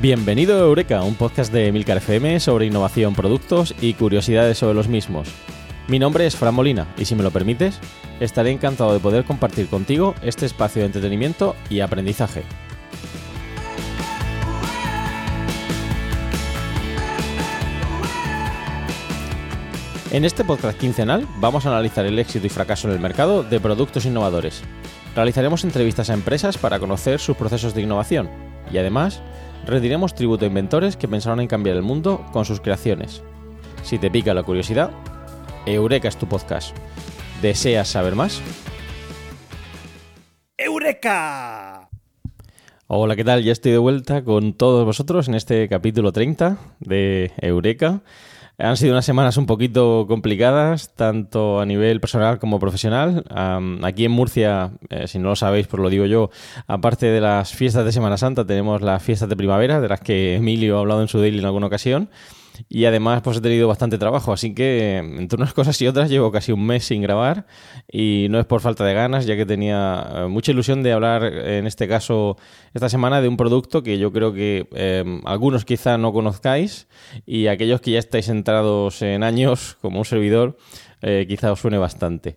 Bienvenido a Eureka, un podcast de Milcar FM sobre innovación, productos y curiosidades sobre los mismos. Mi nombre es Fran Molina y si me lo permites, estaré encantado de poder compartir contigo este espacio de entretenimiento y aprendizaje. En este podcast quincenal vamos a analizar el éxito y fracaso en el mercado de productos innovadores. Realizaremos entrevistas a empresas para conocer sus procesos de innovación y además rendiremos tributo a inventores que pensaron en cambiar el mundo con sus creaciones. Si te pica la curiosidad, Eureka es tu podcast. ¿Deseas saber más? ¡Eureka! Hola, ¿qué tal? Ya estoy de vuelta con todos vosotros en este capítulo 30 de Eureka. Han sido unas semanas un poquito complicadas, tanto a nivel personal como profesional. aquí en Murcia, eh, si no lo sabéis, pues lo digo yo, aparte de las fiestas de Semana Santa, tenemos las fiestas de primavera, de las que Emilio ha hablado en su daily en alguna ocasión. Y además, pues he tenido bastante trabajo, así que entre unas cosas y otras llevo casi un mes sin grabar y no es por falta de ganas, ya que tenía eh, mucha ilusión de hablar, en este caso, esta semana de un producto que yo creo que eh, algunos quizá no conozcáis y aquellos que ya estáis entrados en años, como un servidor, eh, quizá os suene bastante.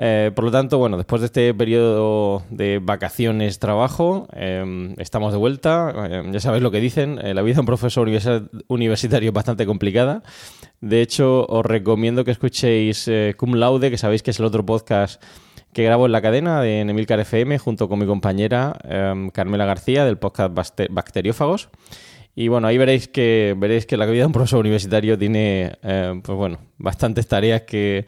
Eh, por lo tanto, bueno, después de este periodo de vacaciones, trabajo, em, estamos de vuelta. Em, ya sabéis lo que dicen, eh, la vida de un profesor universitario es bastante complicada. De hecho, os recomiendo que escuchéis eh, Cum Laude, que sabéis que es el otro podcast que grabo en la cadena de Emilcar FM junto con mi compañera em, Carmela García del podcast Bacteriófagos. Y bueno, ahí veréis que veréis que la vida de un profesor universitario tiene eh, pues bueno, bastantes tareas que,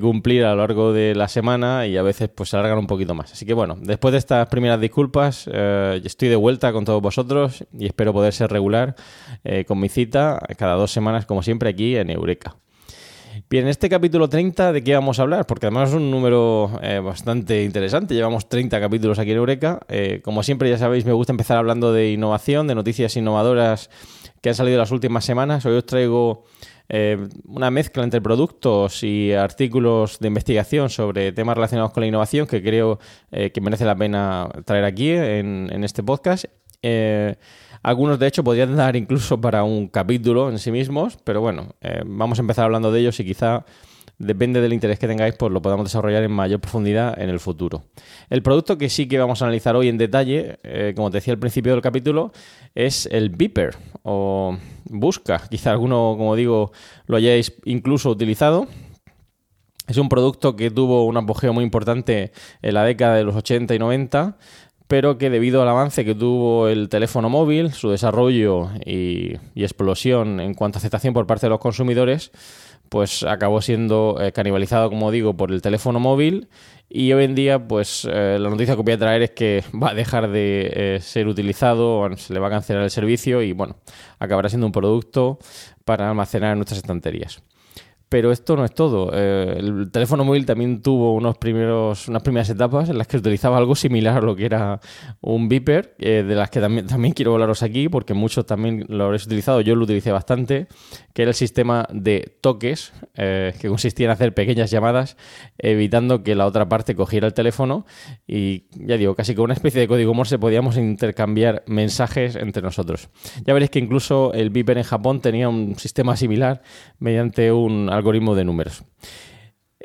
cumplir a lo largo de la semana y a veces pues se alargan un poquito más. Así que bueno, después de estas primeras disculpas, eh, estoy de vuelta con todos vosotros y espero poder ser regular eh, con mi cita cada dos semanas, como siempre, aquí en Eureka. Bien, en este capítulo 30, ¿de qué vamos a hablar? Porque además es un número eh, bastante interesante. Llevamos 30 capítulos aquí en Eureka. Eh, como siempre, ya sabéis, me gusta empezar hablando de innovación, de noticias innovadoras que han salido las últimas semanas. Hoy os traigo eh, una mezcla entre productos y artículos de investigación sobre temas relacionados con la innovación que creo que merece la pena traer aquí en, en este podcast. Algunos, de hecho, podrían dar incluso para un capítulo en sí mismos, pero bueno, eh, vamos a empezar hablando de ellos y quizá depende del interés que tengáis, pues lo podamos desarrollar en mayor profundidad en el futuro. El producto que sí que vamos a analizar hoy en detalle, eh, como te decía al principio del capítulo, es el Beeper o Busca. Quizá alguno, como digo, lo hayáis incluso utilizado. Es un producto que tuvo un apogeo muy importante en la década de los 80 y 90 pero que debido al avance que tuvo el teléfono móvil, su desarrollo y, explosión en cuanto a aceptación por parte de los consumidores, pues acabó siendo eh, canibalizado, como digo, por el teléfono móvil y hoy en día, pues eh, la noticia que voy a traer es que va a dejar de eh, ser utilizado, se le va a cancelar el servicio y bueno, acabará siendo un producto para almacenar en nuestras estanterías. Pero esto no es todo. Eh, el teléfono móvil también tuvo unos primeros, unas primeras etapas en las que utilizaba algo similar a lo que era un beeper, eh, de las que también, también quiero hablaros aquí, porque muchos también lo habréis utilizado, yo lo utilicé bastante, que era el sistema de toques, eh, que consistía en hacer pequeñas llamadas, evitando que la otra parte cogiera el teléfono y, ya digo, casi con una especie de código Morse podíamos intercambiar mensajes entre nosotros. Ya veréis que incluso el beeper en Japón tenía un sistema similar mediante un algoritmo de números.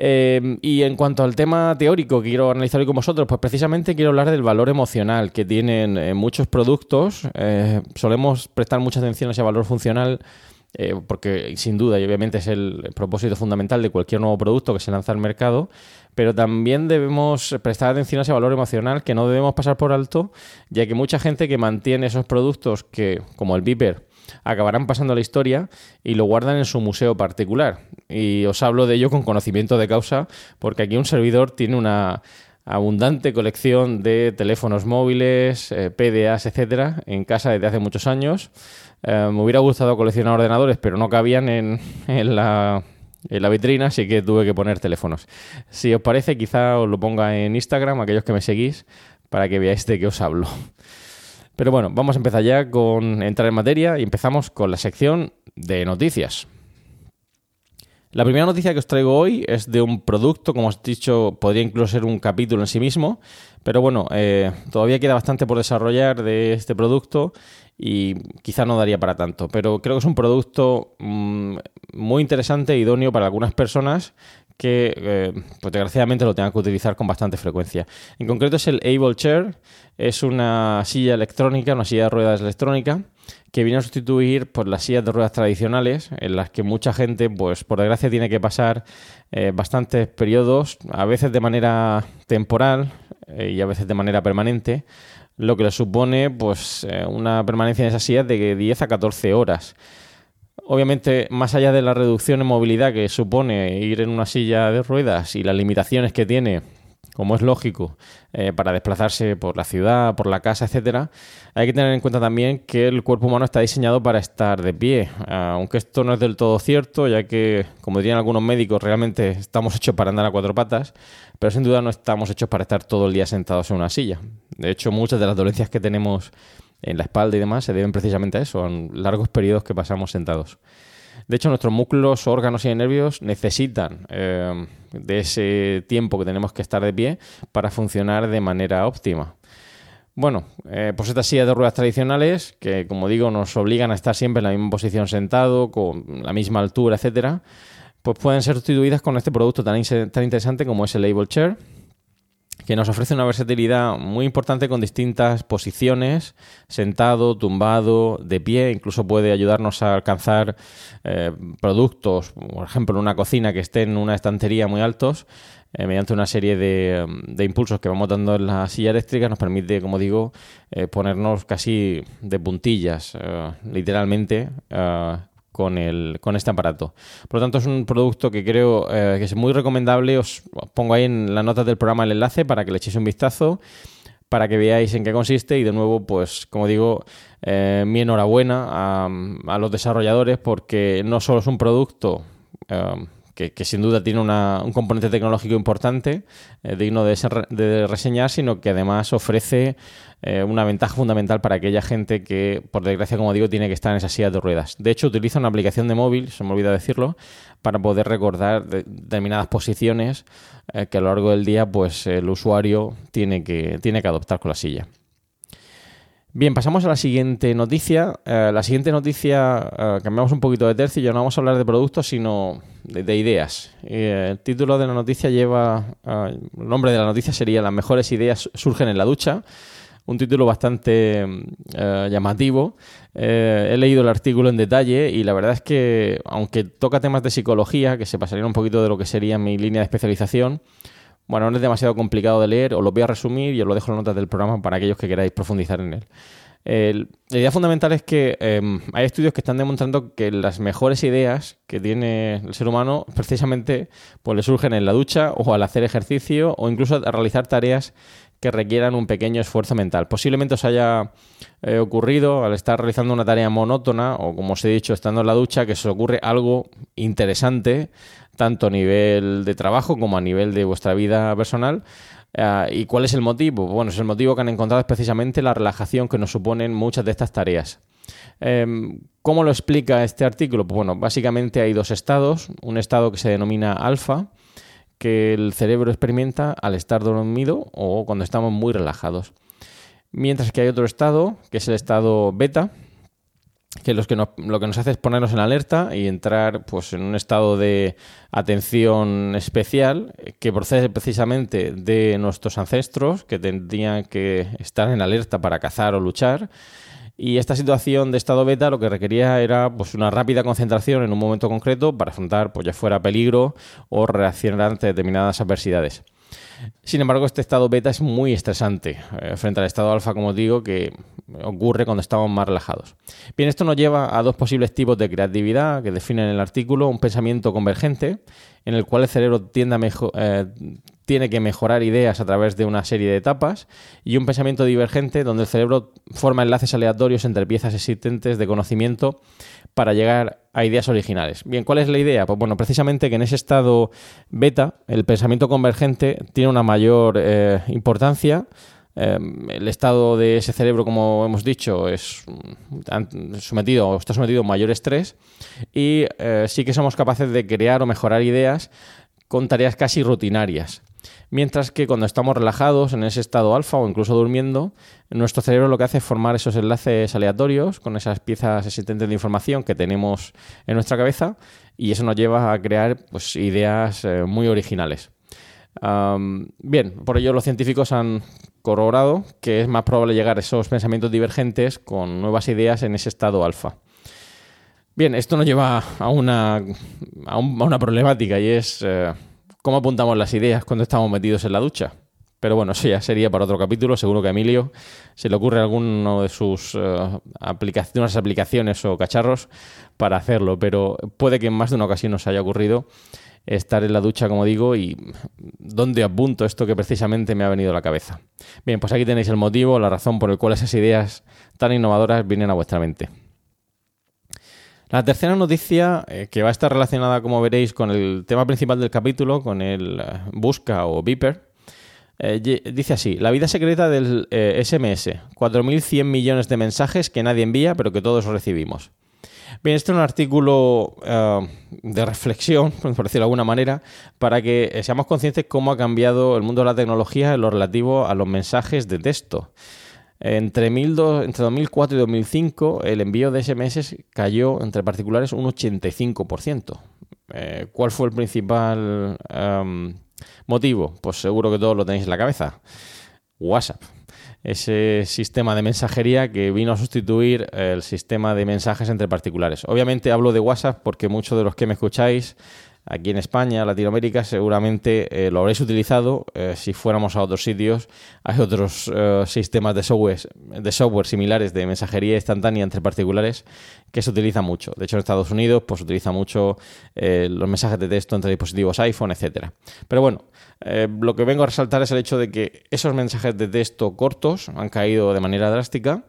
Eh, y en cuanto al tema teórico que quiero analizar hoy con vosotros, pues precisamente quiero hablar del valor emocional que tienen eh, muchos productos. Eh, solemos prestar mucha atención a ese valor funcional porque sin duda y obviamente es el propósito fundamental de cualquier nuevo producto que se lanza al mercado, pero también debemos prestar atención a ese valor emocional que no debemos pasar por alto, ya que mucha gente que mantiene esos productos que, como el Viper, acabarán pasando la historia y lo guardan en su museo particular. Y os hablo de ello con conocimiento de causa, porque aquí un servidor tiene una abundante colección de teléfonos móviles, eh, PDAs, etcétera, en casa desde hace muchos años. Eh, me hubiera gustado coleccionar ordenadores, pero no cabían en, la, en la vitrina, así que tuve que poner teléfonos. Si os parece, quizá os lo ponga en Instagram, aquellos que me seguís, para que veáis de qué os hablo. Pero bueno, vamos a empezar ya con entrar en materia y empezamos con la sección de noticias. La primera noticia que os traigo hoy es de un producto, como os he dicho, podría incluso ser un capítulo en sí mismo, pero bueno, eh, todavía queda bastante por desarrollar de este producto y quizá no daría para tanto, pero creo que es un producto mm, muy interesante e idóneo para algunas personas que eh, pues desgraciadamente lo tengan que utilizar con bastante frecuencia. En concreto es el Able Chair, es una silla electrónica, una silla de ruedas electrónica que viene a sustituir por las sillas de ruedas tradicionales en las que mucha gente, pues por desgracia, tiene que pasar eh, bastantes periodos, a veces de manera temporal eh, y a veces de manera permanente, lo que le supone pues una permanencia en esas sillas de 10 a 14 horas. Obviamente, más allá de la reducción en movilidad que supone ir en una silla de ruedas y las limitaciones que tiene, como es lógico, eh, para desplazarse por la ciudad, por la casa, etcétera, hay que tener en cuenta también que el cuerpo humano está diseñado para estar de pie. Aunque esto no es del todo cierto, ya que, como dirían algunos médicos, realmente estamos hechos para andar a cuatro patas, pero sin duda no estamos hechos para estar todo el día sentados en una silla. De hecho, muchas de las dolencias que tenemos en la espalda y demás se deben precisamente a eso, a largos periodos que pasamos sentados. De hecho, nuestros músculos, órganos y nervios necesitan eh, de ese tiempo que tenemos que estar de pie para funcionar de manera óptima. Bueno, eh, pues estas sillas de ruedas tradicionales, que como digo, nos obligan a estar siempre en la misma posición sentado, con la misma altura, etcétera, pues pueden ser sustituidas con este producto tan, tan interesante como es el Able Chair, que nos ofrece una versatilidad muy importante con distintas posiciones, sentado, tumbado, de pie, incluso puede ayudarnos a alcanzar eh, productos, por ejemplo, en una cocina que esté en una estantería muy altos, eh, mediante una serie de, impulsos que vamos dando en la silla eléctrica, nos permite, como digo, eh, ponernos casi de puntillas, literalmente, con, el, con este aparato. Por lo tanto, es un producto que creo eh, que es muy recomendable. Os pongo ahí en las notas del programa el enlace para que le echéis un vistazo, para que veáis en qué consiste y de nuevo, pues como digo, eh, mi enhorabuena a, los desarrolladores porque no solo es un producto... Eh, que, sin duda tiene un componente tecnológico importante, digno de, de reseñar, sino que además ofrece eh, una ventaja fundamental para aquella gente que, por desgracia, como digo, tiene que estar en esas sillas de ruedas. De hecho, utiliza una aplicación de móvil, se me olvida decirlo, para poder recordar determinadas posiciones eh, que a lo largo del día pues el usuario tiene que, tiene que adoptar con la silla. Bien, pasamos a la siguiente noticia. Eh, la siguiente noticia, cambiamos un poquito de tercio, ya no vamos a hablar de productos, sino de, ideas. el título de la noticia lleva, el nombre de la noticia sería Las mejores ideas surgen en la ducha un título bastante eh, llamativo. Eh, he leído el artículo en detalle y la verdad es que, aunque toca temas de psicología, que se pasarían un poquito de lo que sería mi línea de especialización, bueno, no es demasiado complicado de leer, os lo voy a resumir y os lo dejo en notas del programa para aquellos que queráis profundizar en él. la idea fundamental es que em, hay estudios que están demostrando que las mejores ideas que tiene el ser humano precisamente pues, le surgen en la ducha o al hacer ejercicio o incluso a realizar tareas que requieran un pequeño esfuerzo mental. Posiblemente os haya eh, ocurrido al estar realizando una tarea monótona o como os he dicho, estando en la ducha, que se os ocurre algo interesante, tanto a nivel de trabajo como a nivel de vuestra vida personal. Eh, ¿Y cuál es el motivo? Bueno, es el motivo que han encontrado es precisamente la relajación que nos suponen muchas de estas tareas. Em, ¿Cómo lo explica este artículo? Pues bueno, básicamente hay dos estados. Un estado que se denomina alfa, que el cerebro experimenta al estar dormido o cuando estamos muy relajados. Mientras que hay otro estado, que es el estado beta, que, los que lo que nos hace es ponernos en alerta y entrar pues, en un estado de atención especial que procede precisamente de nuestros ancestros que tendrían que estar en alerta para cazar o luchar. Y esta situación de estado beta lo que requería era pues, una rápida concentración en un momento concreto para afrontar, pues ya fuera peligro o reaccionar ante determinadas adversidades. Sin embargo, este estado beta es muy estresante eh, frente al estado alfa, como digo, que ocurre cuando estamos más relajados. Bien, esto nos lleva a dos posibles tipos de creatividad que definen el artículo. Un pensamiento convergente, en el cual el cerebro tiende a eh, tiene que mejorar ideas a través de una serie de etapas, y un pensamiento divergente, donde el cerebro forma enlaces aleatorios entre piezas existentes de conocimiento para llegar a ideas originales. Bien, ¿cuál es la idea? Pues bueno, precisamente que en ese estado beta el pensamiento convergente tiene una mayor eh, importancia. Eh, el estado de ese cerebro, como hemos dicho, es sometido está sometido a mayor estrés y eh, sí que somos capaces de crear o mejorar ideas con tareas casi rutinarias. Mientras que cuando estamos relajados en ese estado alfa o incluso durmiendo, nuestro cerebro lo que hace es formar esos enlaces aleatorios con esas piezas existentes de información que tenemos en nuestra cabeza y eso nos lleva a crear pues, ideas eh, muy originales. bien, por ello los científicos han corroborado que es más probable llegar a esos pensamientos divergentes con nuevas ideas en ese estado alfa. Bien, esto nos lleva a una, a, una problemática y es eh, cómo apuntamos las ideas cuando estamos metidos en la ducha. Pero bueno, eso ya sería para otro capítulo. Seguro que a Emilio se le ocurre alguno de sus aplicaciones, aplicaciones o cacharros para hacerlo. Pero puede que en más de una ocasión nos haya ocurrido estar en la ducha, como digo, y dónde apunto esto que precisamente me ha venido a la cabeza. Bien, pues aquí tenéis el motivo, la razón por el cual esas ideas tan innovadoras vienen a vuestra mente. La tercera noticia, eh, que va a estar relacionada, como veréis, con el tema principal del capítulo, con el eh, Busca o Beeper, eh, dice así, la vida secreta del SMS, 4.100 millones de mensajes que nadie envía, pero que todos recibimos. Bien, este es un artículo de reflexión, por decirlo de alguna manera, para que seamos conscientes cómo ha cambiado el mundo de la tecnología en lo relativo a los mensajes de texto. Entre, entre 2004 y 2005 el envío de SMS cayó entre particulares un 85%. Eh, ¿Cuál fue el principal em, motivo? Pues seguro que todos lo tenéis en la cabeza. WhatsApp. Ese sistema de mensajería que vino a sustituir el sistema de mensajes entre particulares. Obviamente hablo de WhatsApp porque muchos de los que me escucháis aquí en España, Latinoamérica, seguramente eh, lo habréis utilizado. Eh, si fuéramos a otros sitios, hay otros eh, sistemas de software, de software similares de mensajería instantánea entre particulares que se utilizan mucho. De hecho, en Estados Unidos pues, se utiliza mucho los mensajes de texto entre dispositivos iPhone, etcétera. Pero bueno, lo que vengo a resaltar es el hecho de que esos mensajes de texto cortos han caído de manera drástica.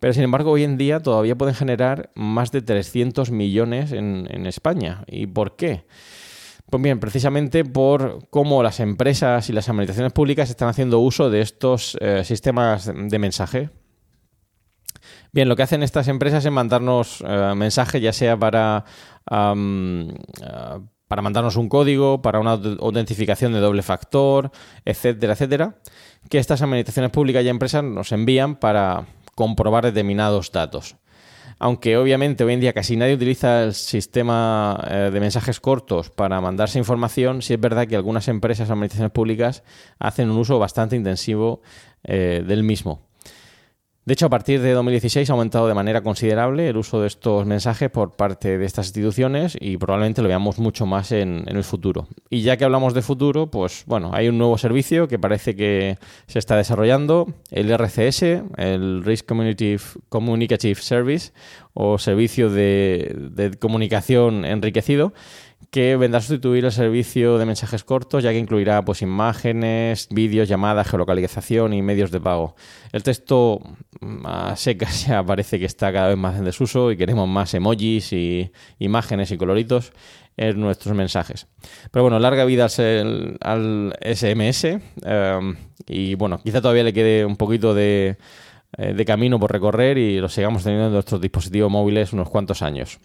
Pero sin embargo, hoy en día todavía pueden generar más de 300 millones en, España. ¿Y por qué? Pues bien, precisamente por cómo las empresas y las administraciones públicas están haciendo uso de estos eh, sistemas de mensaje. Bien, lo que hacen estas empresas es mandarnos eh, mensajes, ya sea para, eh, para mandarnos un código, para una autentificación de doble factor, etcétera, etcétera, que estas administraciones públicas y empresas nos envían para comprobar determinados datos aunque obviamente hoy en día casi nadie utiliza el sistema eh, de mensajes cortos para mandarse información, sí es verdad que algunas empresas o administraciones públicas hacen un uso bastante intensivo eh, del mismo. De hecho, a partir de 2016 ha aumentado de manera considerable el uso de estos mensajes por parte de estas instituciones y probablemente lo veamos mucho más en, el futuro. Y ya que hablamos de futuro, pues bueno, hay un nuevo servicio que parece que se está desarrollando, el RCS, el Risk Communicative Service o servicio de comunicación enriquecido, que vendrá a sustituir el servicio de mensajes cortos, ya que incluirá pues, imágenes, vídeos, llamadas, geolocalización y medios de pago. El texto a secas ya parece que está cada vez más en desuso y queremos más emojis y imágenes y coloritos en nuestros mensajes. Pero bueno, larga vida al, SMS em, y bueno, quizá todavía le quede un poquito de, eh, de camino por recorrer y lo sigamos teniendo en nuestros dispositivos móviles unos cuantos años.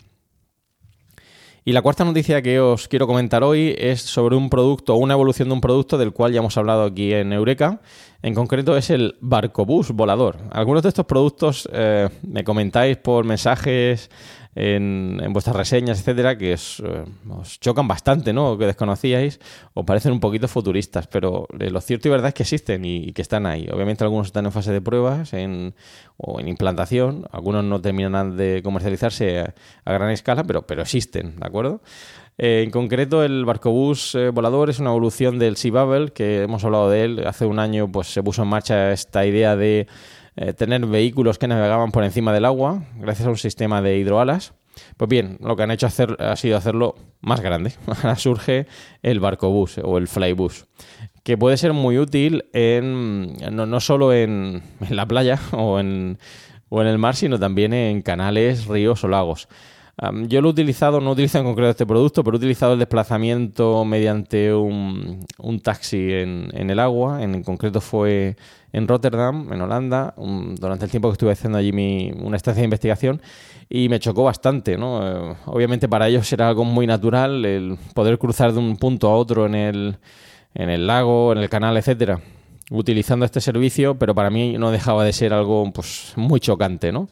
Y la cuarta noticia que os quiero comentar hoy es sobre un producto una evolución de un producto del cual ya hemos hablado aquí en Eureka. En concreto es el Barcobús volador. Algunos de estos productos eh, me comentáis por mensajes en, vuestras reseñas, etcétera, que os, eh, chocan bastante, ¿no? Que desconocíais, o parecen un poquito futuristas, pero lo cierto y verdad es que existen y, que están ahí. Obviamente algunos están en fase de pruebas en, o en implantación, algunos no terminan de comercializarse a, gran escala, pero, pero existen, ¿de acuerdo? Eh, en concreto, el barcobús eh, volador es una evolución del Sea Bubble, que hemos hablado de él. Hace un año pues, se puso en marcha esta idea de eh, tener vehículos que navegaban por encima del agua gracias a un sistema de hidroalas. Pues bien, lo que han hecho hacer, ha sido hacerlo más grande. Ahora surge el barcobús o el flybus, que puede ser muy útil en, no, solo en, la playa o en, el mar, sino también en canales, ríos o lagos yo lo he utilizado, no utilizo en concreto este producto, pero he utilizado el desplazamiento mediante un, taxi en, el agua. En, concreto fue en Rotterdam, en Holanda, durante el tiempo que estuve haciendo allí mi, una estancia de investigación. Y me chocó bastante, ¿no? Eh, obviamente para ellos era algo muy natural el poder cruzar de un punto a otro en el, en el lago, en el canal, etcétera utilizando este servicio, pero para mí no dejaba de ser algo pues, muy chocante, ¿no?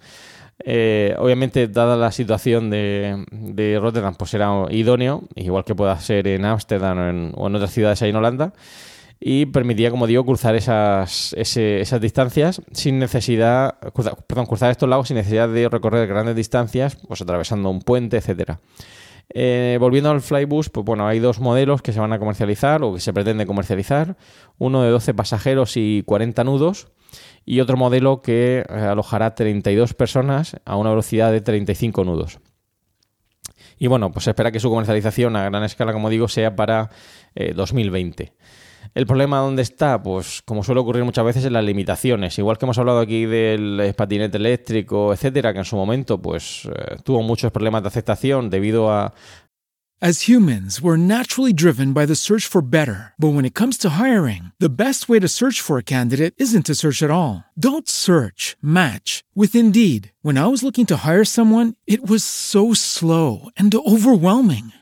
Eh, obviamente, dada la situación de, Rotterdam, pues era idóneo, igual que pueda ser en Ámsterdam o en, otras ciudades ahí en Holanda, y permitía, como digo, cruzar esas, esas distancias sin necesidad, perdón, cruzar estos lagos sin necesidad de recorrer grandes distancias, pues atravesando un puente, etcétera. Eh, volviendo al Flybus, pues bueno, hay dos modelos que se van a comercializar o que se pretende comercializar. Uno de 12 pasajeros y 40 nudos y otro modelo que eh, alojará 32 personas a una velocidad de 35 nudos. Y bueno, pues se espera que su comercialización a gran escala, como digo, sea para 2020. ¿El problema dónde está? Pues como suele ocurrir muchas veces en las limitaciones. Igual que hemos hablado aquí del patinete eléctrico, etcétera, que en su momento pues eh, tuvo muchos problemas de aceptación debido a As humans, we're naturally driven by the search for better. But when it comes to hiring, the best way to search for a candidate isn't to search at all. Don't search, match with Indeed. When I was looking to hire someone, it was so slow and overwhelming.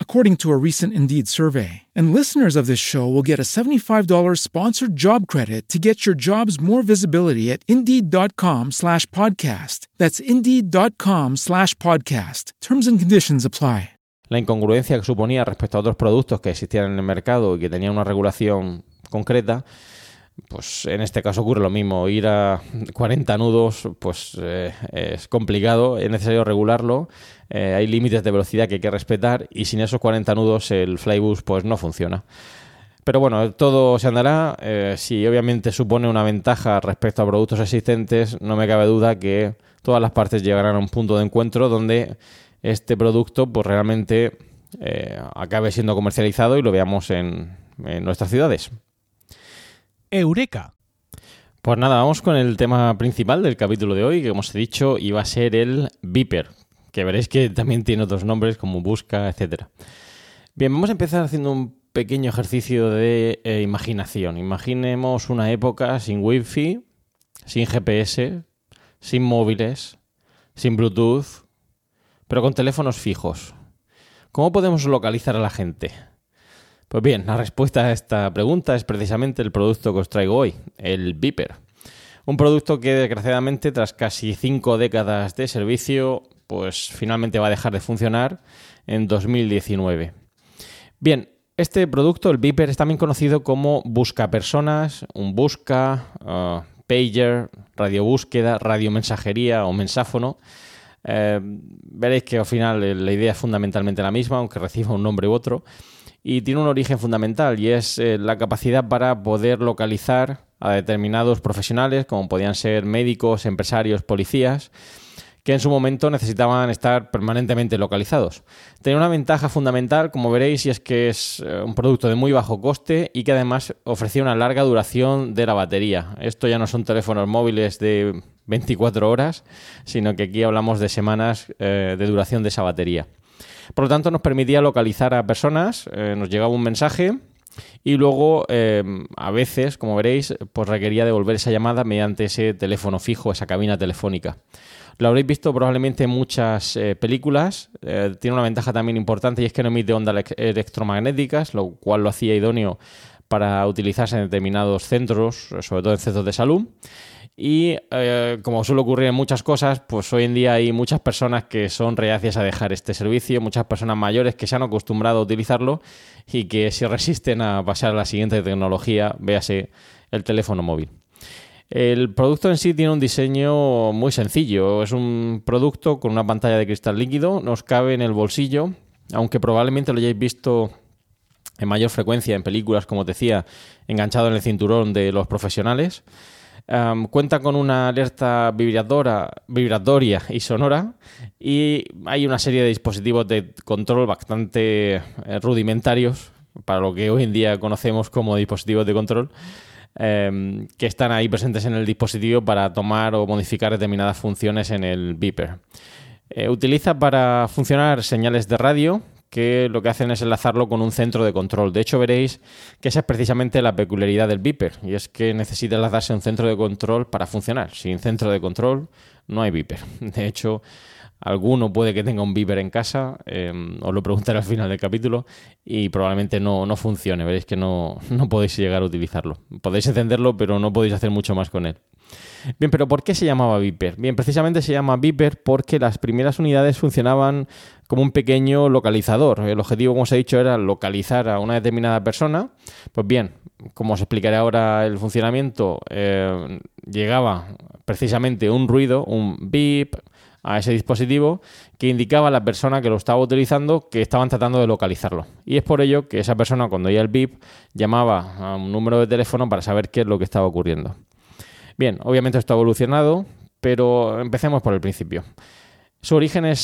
according to a recent Indeed survey. And listeners of this show will get a $75 sponsored job credit to get your jobs more visibility at Indeed.com slash podcast. That's Indeed.com slash podcast. Terms and conditions apply. la incongruencia que suponía respecto a otros productos que existían en el mercado y que tenían una regulación concreta, pues en este caso ocurre lo mismo. Ir a 40 nudos, pues eh, es complicado, es necesario regularlo. Eh, hay límites de velocidad que hay que respetar y sin esos 40 nudos el Flybus pues no funciona. Pero bueno, todo se andará. Eh, si obviamente supone una ventaja respecto a productos existentes, no me cabe duda que todas las partes llegarán a un punto de encuentro donde este producto pues realmente acabe siendo comercializado y lo veamos en, nuestras ciudades. Eureka. Pues nada, vamos con el tema principal del capítulo de hoy, que como os he dicho iba a ser el Viper, que veréis que también tiene otros nombres como Busca, etc. Bien, vamos a empezar haciendo un pequeño ejercicio de eh, imaginación. Imaginemos una época sin Wi-Fi, sin GPS, sin móviles, sin Bluetooth, pero con teléfonos fijos. ¿Cómo podemos localizar a la gente? Pues bien, la respuesta a esta pregunta es precisamente el producto que os traigo hoy, el Viper. Un producto que desgraciadamente tras casi cinco décadas de servicio, pues finalmente va a dejar de funcionar en 2019. Bien, este producto, el Viper, es también conocido como busca personas, un busca, uh, pager, radiobúsqueda, radiomensajería o mensáfono eh, veréis que al final eh, la idea es fundamentalmente la misma, aunque reciba un nombre u otro, y tiene un origen fundamental y es eh, la capacidad para poder localizar a determinados profesionales, como podían ser médicos, empresarios, policías, que en su momento necesitaban estar permanentemente localizados. Tenía una ventaja fundamental, como veréis, y es que es eh, un producto de muy bajo coste y que además ofrecía una larga duración de la batería. Esto ya no son teléfonos móviles de 24 horas, sino que aquí hablamos de semanas eh, de duración de esa batería. Por lo tanto, nos permitía localizar a personas, eh, nos llegaba un mensaje y luego, a veces, como veréis, pues requería devolver esa llamada mediante ese teléfono fijo, esa cabina telefónica. Lo habréis visto probablemente en muchas eh, películas. Eh, tiene una ventaja también importante y es que no emite ondas electromagnéticas, lo cual lo hacía idóneo para utilizarse en determinados centros, sobre todo en centros de salud. Y eh, como suele ocurrir en muchas cosas, pues hoy en día hay muchas personas que son reacias a dejar este servicio, muchas personas mayores que se han acostumbrado a utilizarlo y que se resisten a pasar a la siguiente tecnología, véase el teléfono móvil. El producto en sí tiene un diseño muy sencillo. Es un producto con una pantalla de cristal líquido, nos cabe en el bolsillo, aunque probablemente lo hayáis visto en mayor frecuencia en películas, como decía, enganchado en el cinturón de los profesionales. Cuenta con una alerta vibratoria y sonora y hay una serie de dispositivos de control bastante eh, rudimentarios para lo que hoy en día conocemos como dispositivos de control Em, que están ahí presentes en el dispositivo para tomar o modificar determinadas funciones en el beeper. Eh, utiliza para funcionar señales de radio que lo que hacen es enlazarlo con un centro de control. De hecho, veréis que esa es precisamente la peculiaridad del beeper, y es que necesita enlazarse un centro de control para funcionar. Sin centro de control no hay beeper. De hecho, Alguno puede que tenga un beeper en casa, em, os lo preguntaré al final del capítulo, y probablemente no, no funcione, veréis que no, no, podéis llegar a utilizarlo. Podéis encenderlo, pero no podéis hacer mucho más con él. Bien, pero ¿por qué se llamaba Viper? Bien, precisamente se llama Viper porque las primeras unidades funcionaban como un pequeño localizador. El objetivo, como os he dicho, era localizar a una determinada persona. Pues bien, como os explicaré ahora el funcionamiento, eh, llegaba precisamente un ruido, un beep, a ese dispositivo que indicaba a la persona que lo estaba utilizando que estaban tratando de localizarlo. Y es por ello que esa persona cuando oía el bip llamaba a un número de teléfono para saber qué es lo que estaba ocurriendo. Bien, obviamente esto ha evolucionado, pero empecemos por el principio. Su origen eh,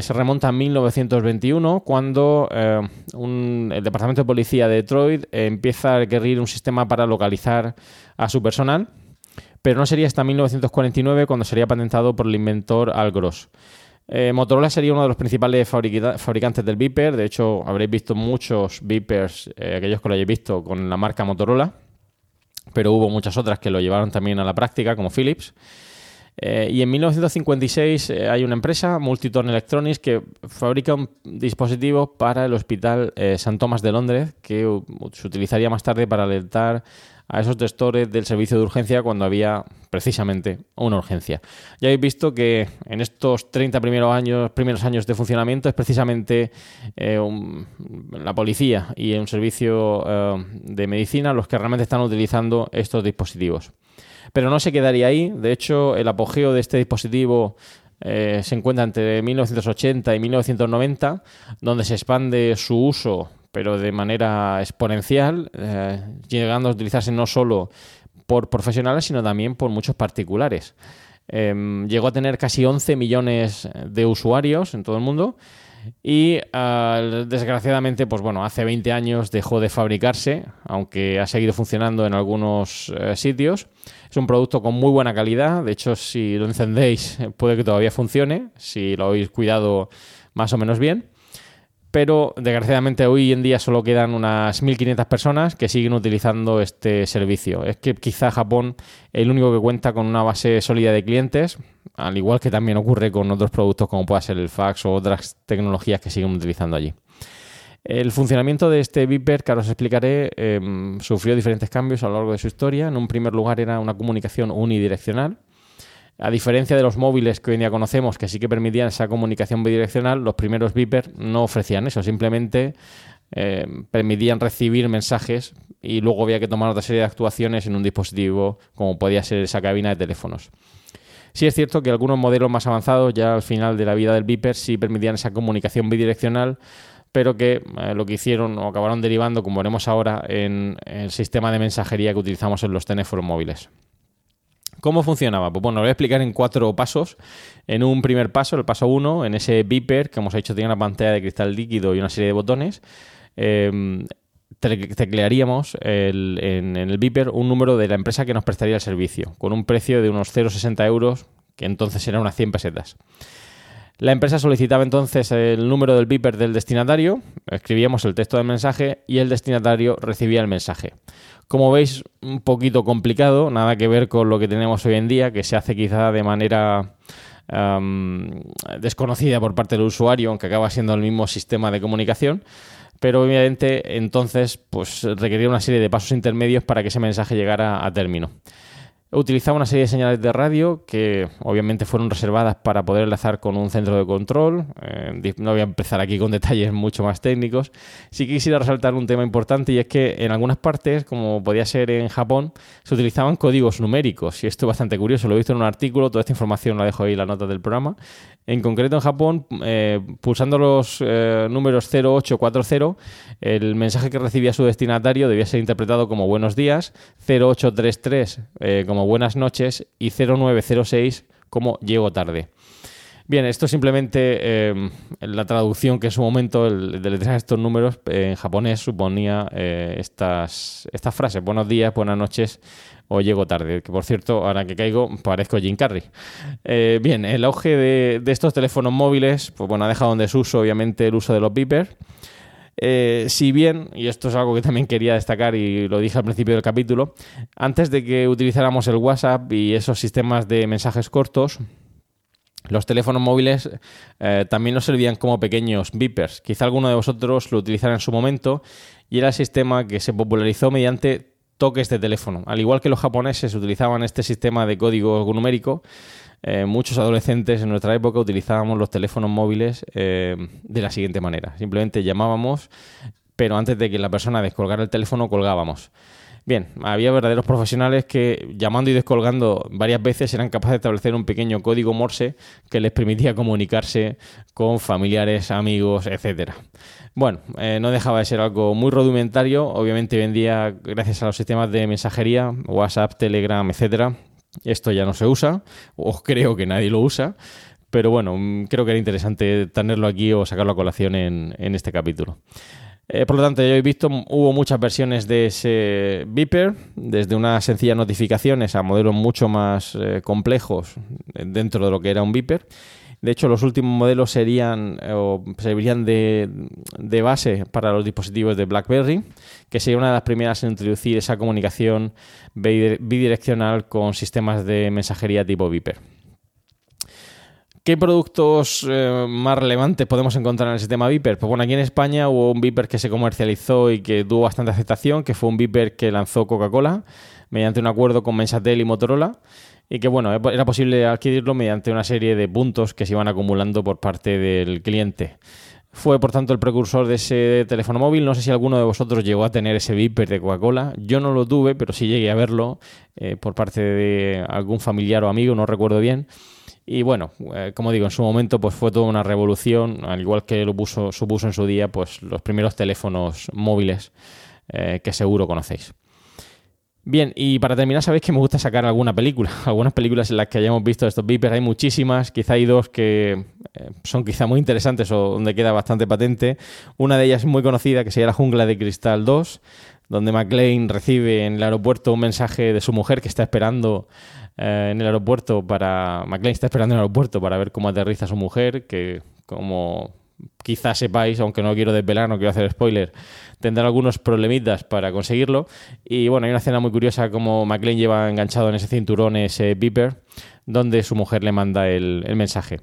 se remonta a 1921, cuando eh, el Departamento de Policía de Detroit empieza a requerir un sistema para localizar a su personal pero no sería hasta 1949 cuando sería patentado por el inventor Al Gross. Eh, Motorola sería uno de los principales fabricantes del Viper. De hecho, habréis visto muchos Vipers, eh, aquellos que lo hayáis visto, con la marca Motorola. Pero hubo muchas otras que lo llevaron también a la práctica, como Philips. Eh, y en 1956 hay una empresa, Multiton Electronics, que fabrica un dispositivo para el Hospital St. Thomas de Londres, que se utilizaría más tarde para alertar a esos gestores del servicio de urgencia cuando había precisamente una urgencia. Ya habéis visto que en estos 30 primeros años, primeros años de funcionamiento es precisamente eh, la policía y un servicio eh, de medicina los que realmente están utilizando estos dispositivos. Pero no se quedaría ahí. De hecho, el apogeo de este dispositivo eh, se encuentra entre 1980 y 1990, donde se expande su uso pero de manera exponencial, eh, llegando a utilizarse no solo por profesionales, sino también por muchos particulares. Em, llegó a tener casi 11 millones de usuarios en todo el mundo y desgraciadamente, pues bueno, hace 20 años dejó de fabricarse, aunque ha seguido funcionando en algunos eh, sitios. Es un producto con muy buena calidad, de hecho si lo encendéis puede que todavía funcione, si lo habéis cuidado más o menos bien pero desgraciadamente hoy en día solo quedan unas 1.500 personas que siguen utilizando este servicio. Es que quizá Japón es el único que cuenta con una base sólida de clientes, al igual que también ocurre con otros productos como pueda ser el fax o otras tecnologías que siguen utilizando allí. El funcionamiento de este Viper, que ahora os explicaré, em, sufrió diferentes cambios a lo largo de su historia. En un primer lugar era una comunicación unidireccional, a diferencia de los móviles que hoy en día conocemos, que sí que permitían esa comunicación bidireccional, los primeros Viper no ofrecían eso, simplemente eh, permitían recibir mensajes y luego había que tomar otra serie de actuaciones en un dispositivo como podía ser esa cabina de teléfonos. Sí es cierto que algunos modelos más avanzados, ya al final de la vida del Viper, sí permitían esa comunicación bidireccional, pero que eh, lo que hicieron o acabaron derivando, como veremos ahora, en el sistema de mensajería que utilizamos en los teléfonos móviles. ¿Cómo funcionaba? Pues bueno, lo voy a explicar en cuatro pasos. En un primer paso, el paso uno, en ese beeper que hemos hecho, tiene una pantalla de cristal líquido y una serie de botones. Eh, teclearíamos en el beeper un número de la empresa que nos prestaría el servicio, con un precio de unos 0,60 euros, que entonces eran unas 100 pesetas. La empresa solicitaba entonces el número del beeper del destinatario, escribíamos el texto del mensaje y el destinatario recibía el mensaje. Como veis, un poquito complicado, nada que ver con lo que tenemos hoy en día, que se hace quizá de manera desconocida por parte del usuario, aunque acaba siendo el mismo sistema de comunicación pero obviamente entonces pues requería una serie de pasos intermedios para que ese mensaje llegara a término. Utilizaba una serie de señales de radio que obviamente fueron reservadas para poder enlazar con un centro de control. Eh, no voy a empezar aquí con detalles mucho más técnicos. Sí quisiera resaltar un tema importante y es que en algunas partes, como podía ser en Japón, se utilizaban códigos numéricos. Y esto es bastante curioso, lo he visto en un artículo, toda esta información la dejo ahí en la nota del programa. En concreto en Japón, eh, pulsando los eh, números 0840, el mensaje que recibía su destinatario debía ser interpretado como buenos días, 0833 eh, como buenas noches y 0906 como llego tarde. Bien, esto es simplemente la traducción que en su momento el, de letrar estos números en japonés suponía estas, estas frases. Buenos días, buenas noches, o llego tarde. Que por cierto, ahora que caigo, parezco Jim Carrey. Eh, bien, el auge de, estos teléfonos móviles, pues bueno, ha dejado en desuso, obviamente, el uso de los beepers. Eh, si bien, y esto es algo que también quería destacar y lo dije al principio del capítulo, antes de que utilizáramos el WhatsApp y esos sistemas de mensajes cortos, los teléfonos móviles eh, también nos servían como pequeños beepers. Quizá alguno de vosotros lo utilizara en su momento y era el sistema que se popularizó mediante toques de teléfono. Al igual que los japoneses utilizaban este sistema de código numérico, eh, muchos adolescentes en nuestra época utilizábamos los teléfonos móviles eh, de la siguiente manera. Simplemente llamábamos, pero antes de que la persona descolgara el teléfono, colgábamos. Bien, había verdaderos profesionales que llamando y descolgando varias veces eran capaces de establecer un pequeño código Morse que les permitía comunicarse con familiares, amigos, etcétera. Bueno, eh, no dejaba de ser algo muy rudimentario. Obviamente hoy en día, gracias a los sistemas de mensajería, WhatsApp, Telegram, etcétera, esto ya no se usa, o creo que nadie lo usa. Pero bueno, mm, creo que era interesante tenerlo aquí o sacarlo a colación en, este capítulo. Eh, por lo tanto, ya habéis visto, hubo muchas versiones de ese Beeper, desde unas sencillas notificaciones a modelos mucho más eh, complejos dentro de lo que era un Beeper. De hecho, los últimos modelos serían o servirían de, base para los dispositivos de BlackBerry, que sería una de las primeras en introducir esa comunicación bidireccional con sistemas de mensajería tipo Viper. ¿Qué productos eh, más relevantes podemos encontrar en el sistema Viper? Pues bueno, aquí en España hubo un Viper que se comercializó y que tuvo bastante aceptación, que fue un Viper que lanzó Coca-Cola mediante un acuerdo con Mensatel y Motorola y que bueno, era posible adquirirlo mediante una serie de puntos que se iban acumulando por parte del cliente. Fue por tanto el precursor de ese teléfono móvil. No sé si alguno de vosotros llegó a tener ese Viper de Coca-Cola. Yo no lo tuve, pero sí llegué a verlo eh, por parte de algún familiar o amigo, no recuerdo bien. Y bueno, eh, como digo, en su momento pues fue toda una revolución, al igual que lo puso, supuso en su día pues los primeros teléfonos móviles eh, que seguro conocéis. Bien, y para terminar, sabéis que me gusta sacar alguna película. Algunas películas en las que hayamos visto estos beepers, hay muchísimas, quizá hay dos que eh, son quizá muy interesantes o donde queda bastante patente. Una de ellas es muy conocida, que sería La Jungla de Cristal 2, donde McLean recibe en el aeropuerto un mensaje de su mujer que está esperando eh, en el aeropuerto para... McLean está esperando en el aeropuerto para ver cómo aterriza su mujer, que como quizás sepáis, aunque no quiero desvelar, no quiero hacer spoiler, tendrán algunos problemitas para conseguirlo. Y bueno, hay una escena muy curiosa como McLean lleva enganchado en ese cinturón ese beeper, donde su mujer le manda el, mensaje.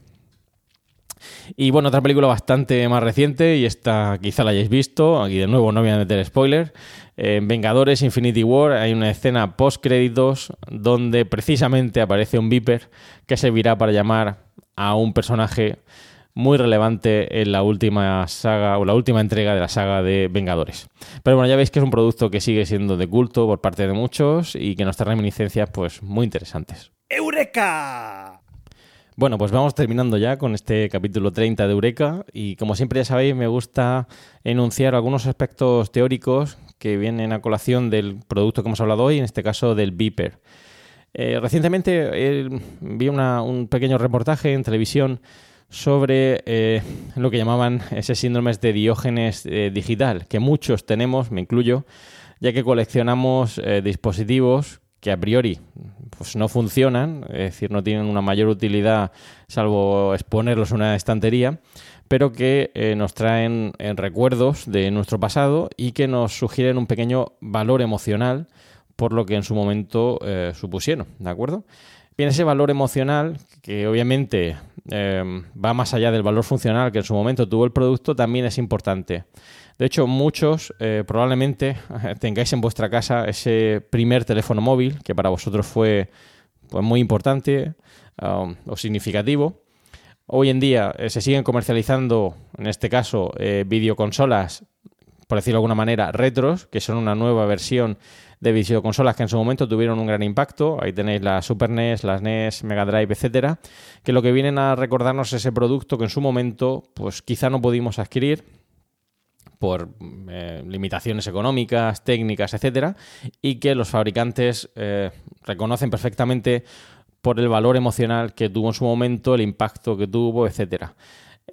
Y bueno, otra película bastante más reciente, y esta quizá la hayáis visto, aquí de nuevo no voy a meter spoiler. En Vengadores Infinity War hay una escena post créditos donde precisamente aparece un beeper que servirá para llamar a un personaje muy relevante en la última saga o la última entrega de la saga de Vengadores. Pero bueno, ya veis que es un producto que sigue siendo de culto por parte de muchos y que nos trae reminiscencias pues muy interesantes. ¡Eureka! Bueno, pues vamos terminando ya con este capítulo 30 de Eureka y como siempre ya sabéis me gusta enunciar algunos aspectos teóricos que vienen a colación del producto que hemos hablado hoy, en este caso del Beeper. Eh, recientemente vi un pequeño reportaje en televisión sobre eh, lo que llamaban ese síndrome de diógenes eh, digital, que muchos tenemos, me incluyo, ya que coleccionamos dispositivos que a priori pues, no funcionan, es decir, no tienen una mayor utilidad salvo exponerlos en una estantería, pero que nos traen recuerdos de nuestro pasado y que nos sugieren un pequeño valor emocional por lo que en su momento eh, supusieron, ¿de acuerdo? Bien, ese valor emocional, que obviamente em, va más allá del valor funcional que en su momento tuvo el producto, también es importante. De hecho, muchos eh, probablemente tengáis en vuestra casa ese primer teléfono móvil, que para vosotros fue pues, muy importante um, o significativo. Hoy en día eh, se siguen comercializando, en este caso, videoconsolas, por decirlo de alguna manera, retros, que son una nueva versión de videoconsolas que en su momento tuvieron un gran impacto. Ahí tenéis la Super NES, las NES, Mega Drive, etcétera, que lo que vienen a recordarnos ese producto que en su momento, pues quizá no pudimos adquirir por eh, limitaciones económicas, técnicas, etcétera, y que los fabricantes eh, reconocen perfectamente por el valor emocional que tuvo en su momento, el impacto que tuvo, etcétera.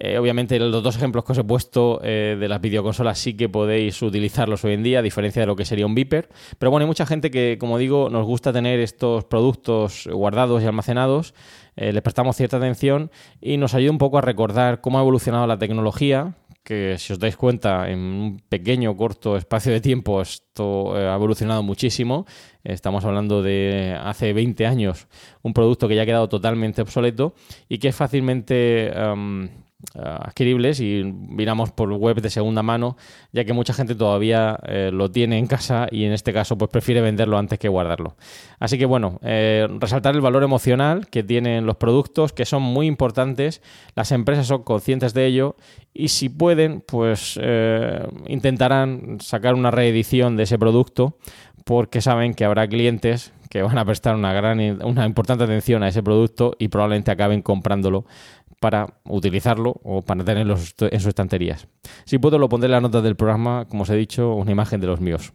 Eh, obviamente los dos ejemplos que os he puesto eh, de las videoconsolas sí que podéis utilizarlos hoy en día, a diferencia de lo que sería un Viper. Pero bueno, hay mucha gente que, como digo, nos gusta tener estos productos guardados y almacenados, eh, les prestamos cierta atención y nos ayuda un poco a recordar cómo ha evolucionado la tecnología, que si os dais cuenta, en un pequeño, corto espacio de tiempo esto ha evolucionado muchísimo. Estamos hablando de hace 20 años, un producto que ya ha quedado totalmente obsoleto y que es fácilmente... adquiribles y miramos por web de segunda mano, ya que mucha gente todavía eh, lo tiene en casa y en este caso pues prefiere venderlo antes que guardarlo. Así que bueno, eh, resaltar el valor emocional que tienen los productos, que son muy importantes, las empresas son conscientes de ello y si pueden, pues intentarán sacar una reedición de ese producto porque saben que habrá clientes que van a prestar una gran una importante atención a ese producto y probablemente acaben comprándolo para utilizarlo o para tenerlo en sus estanterías. Si puedo, lo pondré en la nota del programa, como os he dicho, una imagen de los míos.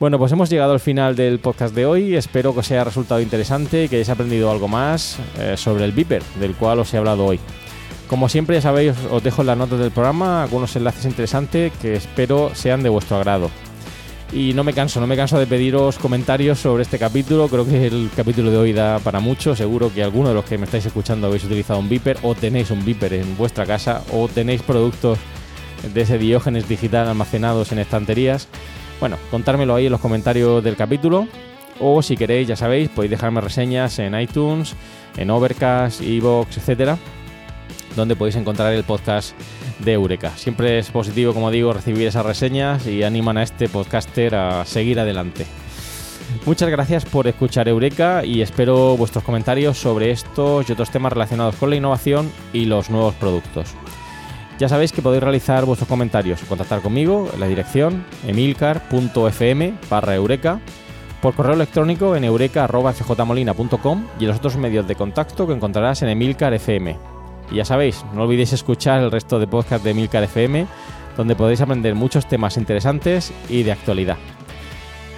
Bueno, pues hemos llegado al final del podcast de hoy. Espero que os haya resultado interesante y que hayáis aprendido algo más eh, sobre el Viper, del cual os he hablado hoy. Como siempre, ya sabéis, os dejo en las notas del programa algunos enlaces interesantes que espero sean de vuestro agrado. Y no me canso, no me canso de pediros comentarios sobre este capítulo. Creo que el capítulo de hoy da para mucho. Seguro que alguno de los que me estáis escuchando habéis utilizado un Viper o tenéis un Viper en vuestra casa o tenéis productos de ese diógenes digital almacenados en estanterías. Bueno, contármelo ahí en los comentarios del capítulo. O si queréis, ya sabéis, podéis dejarme reseñas en iTunes, en Overcast, Evox, etcétera, donde podéis encontrar el podcast de Eureka. Siempre es positivo, como digo, recibir esas reseñas y animan a este podcaster a seguir adelante. Muchas gracias por escuchar Eureka y espero vuestros comentarios sobre estos y otros temas relacionados con la innovación y los nuevos productos. Ya sabéis que podéis realizar vuestros comentarios contactar conmigo en la dirección emilcar.fm barra eureka, por correo electrónico en eureka.fjmolina.com y en los otros medios de contacto que encontrarás en emilcar.fm. Y ya sabéis, no olvidéis escuchar el resto de podcast de Milcar FM, donde podéis aprender muchos temas interesantes y de actualidad.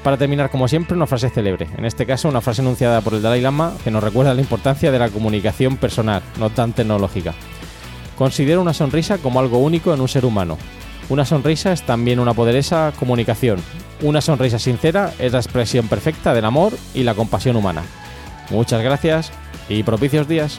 Para terminar, como siempre, una frase célebre. En este caso, una frase enunciada por el Dalai Lama que nos recuerda la importancia de la comunicación personal, no tan tecnológica. Considero una sonrisa como algo único en un ser humano. Una sonrisa es también una poderosa comunicación. Una sonrisa sincera es la expresión perfecta del amor y la compasión humana. Muchas gracias y propicios días.